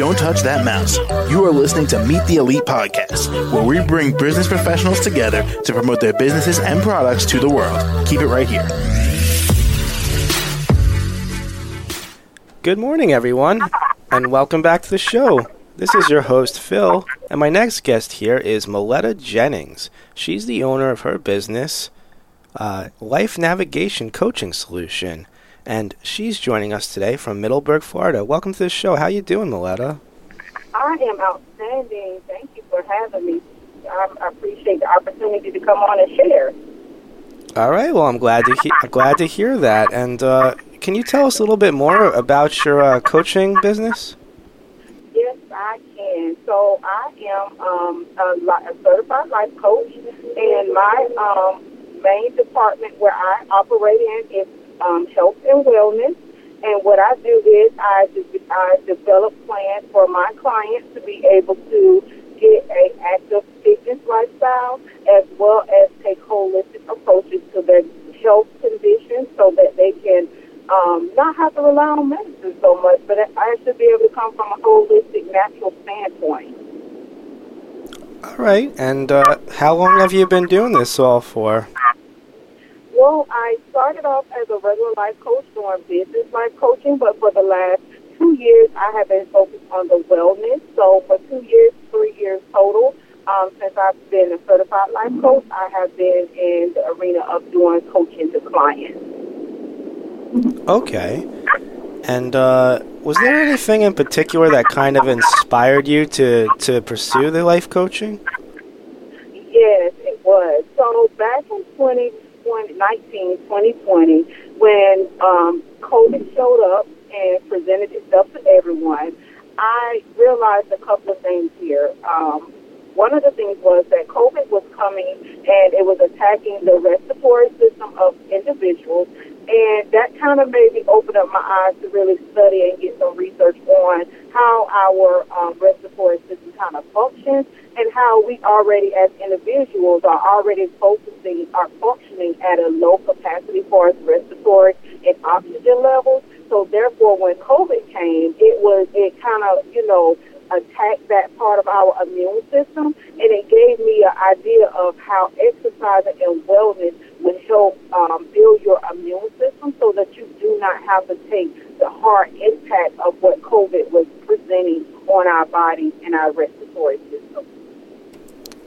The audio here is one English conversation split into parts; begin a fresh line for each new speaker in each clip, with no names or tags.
Don't touch that mouse. You are listening to Meet the Elite Podcast, where we bring business professionals together to promote their businesses and products to the world. Keep it right here.
Good morning, everyone, and welcome back to the show. This is your host, Phil, and my next guest here is Maleta Jennings. She's the owner of her business, uh, Life Navigation Coaching Solution, and she's joining us today from Middleburg, Florida. Welcome to the show. How you doing, Maleta?
I am outstanding. Thank you for having me. I appreciate the opportunity to come on and share.
All right. Well, I'm glad to he- glad to hear that. And uh, can you tell us a little bit more about your uh, coaching business?
Yes, I can. So I am um, a, li- a certified life coach, and my um, main department where I operate in is um, health and wellness. And what I do is I, I develop plans for my clients to be able to get a active fitness lifestyle as well as take holistic approaches to their health conditions so that they can um, not have to rely on medicine so much, but I should be able to come from a holistic, natural standpoint.
All right. And uh, how long have you been doing this all for?
Well, I started off as a regular life coach doing business life coaching, but for the last two years, I have been focused on the wellness. So for two years, three years total, um, since I've been a certified life coach, I have been in the arena of doing coaching to clients.
Okay. And uh, was there anything in particular that kind of inspired you to, to pursue the life coaching?
Yes, it was. So back in 2019, 2020, when um, COVID showed up and presented itself to everyone, I realized a couple of things here. Um, one of the things was that COVID was coming and it was attacking the respiratory system of individuals. And that kind of made me open up my eyes to really study and get some research on how our um, respiratory system kind of functions and how we already as individuals are already focusing, are functioning at a low capacity for its respiratory and oxygen levels. So therefore, when COVID came, it was, it kind of, you know, attacked that part of our immune system, and it gave me an idea of how exercising and wellness would help um, build your immune system so that you do not have to take the hard impact of what COVID was presenting on our bodies and our respiratory.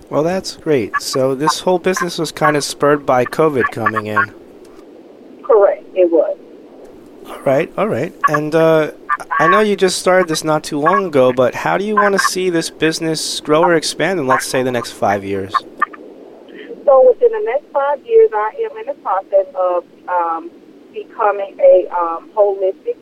Well, that's great. So this whole business was kind of spurred by COVID coming in.
Correct, it was.
All right, all right. And uh, I know you just started this not too long ago, but how do you want to see this business grow or expand in, let's say, the next five years?
So within the next five years, I am in the process of um, becoming a um, holistic,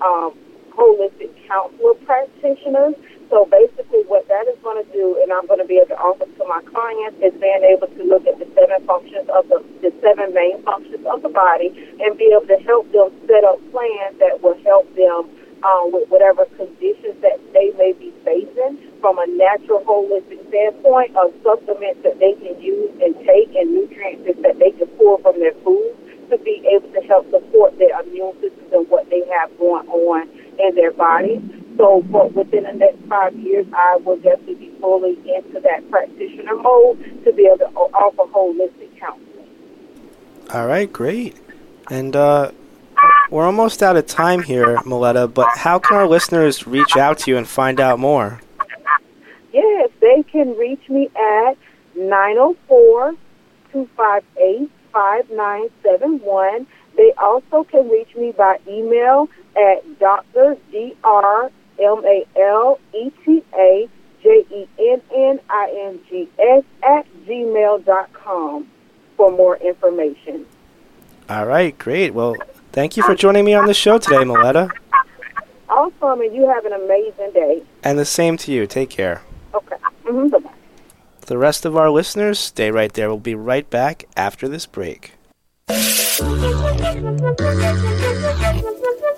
um, holistic counselor practitioner. So basically, what that is going to do, and I'm going to be able to offer to my clients, is being able to look at the seven functions of the, the seven main functions of the body, and be able to help them set up plans that will help them um, with whatever conditions that they may be facing from a natural holistic standpoint of supplements that they can use and take and nutrients that they can pull from their food to be able to help support their immune system and what they have going on in their bodies. So for within the next five years, I will definitely be fully into that practitioner mode to be able to offer holistic counseling.
All right, great. And uh, we're almost out of time here, Maleta, but how can our listeners reach out to you and find out more?
Yes, they can reach me at 904 258 5971. They also can reach me by email at Dr. D-R M-A-L-E-T-A J-E-N-N-I-N-G-S at gmail dot com for more information.
All right, great. Well, thank you for joining me on the show today, Maleta.
Awesome, and you have an amazing day.
And the same to you. Take care.
Okay. Mm-hmm. Bye-bye.
The rest of our listeners, stay right there. We'll be right back after this break.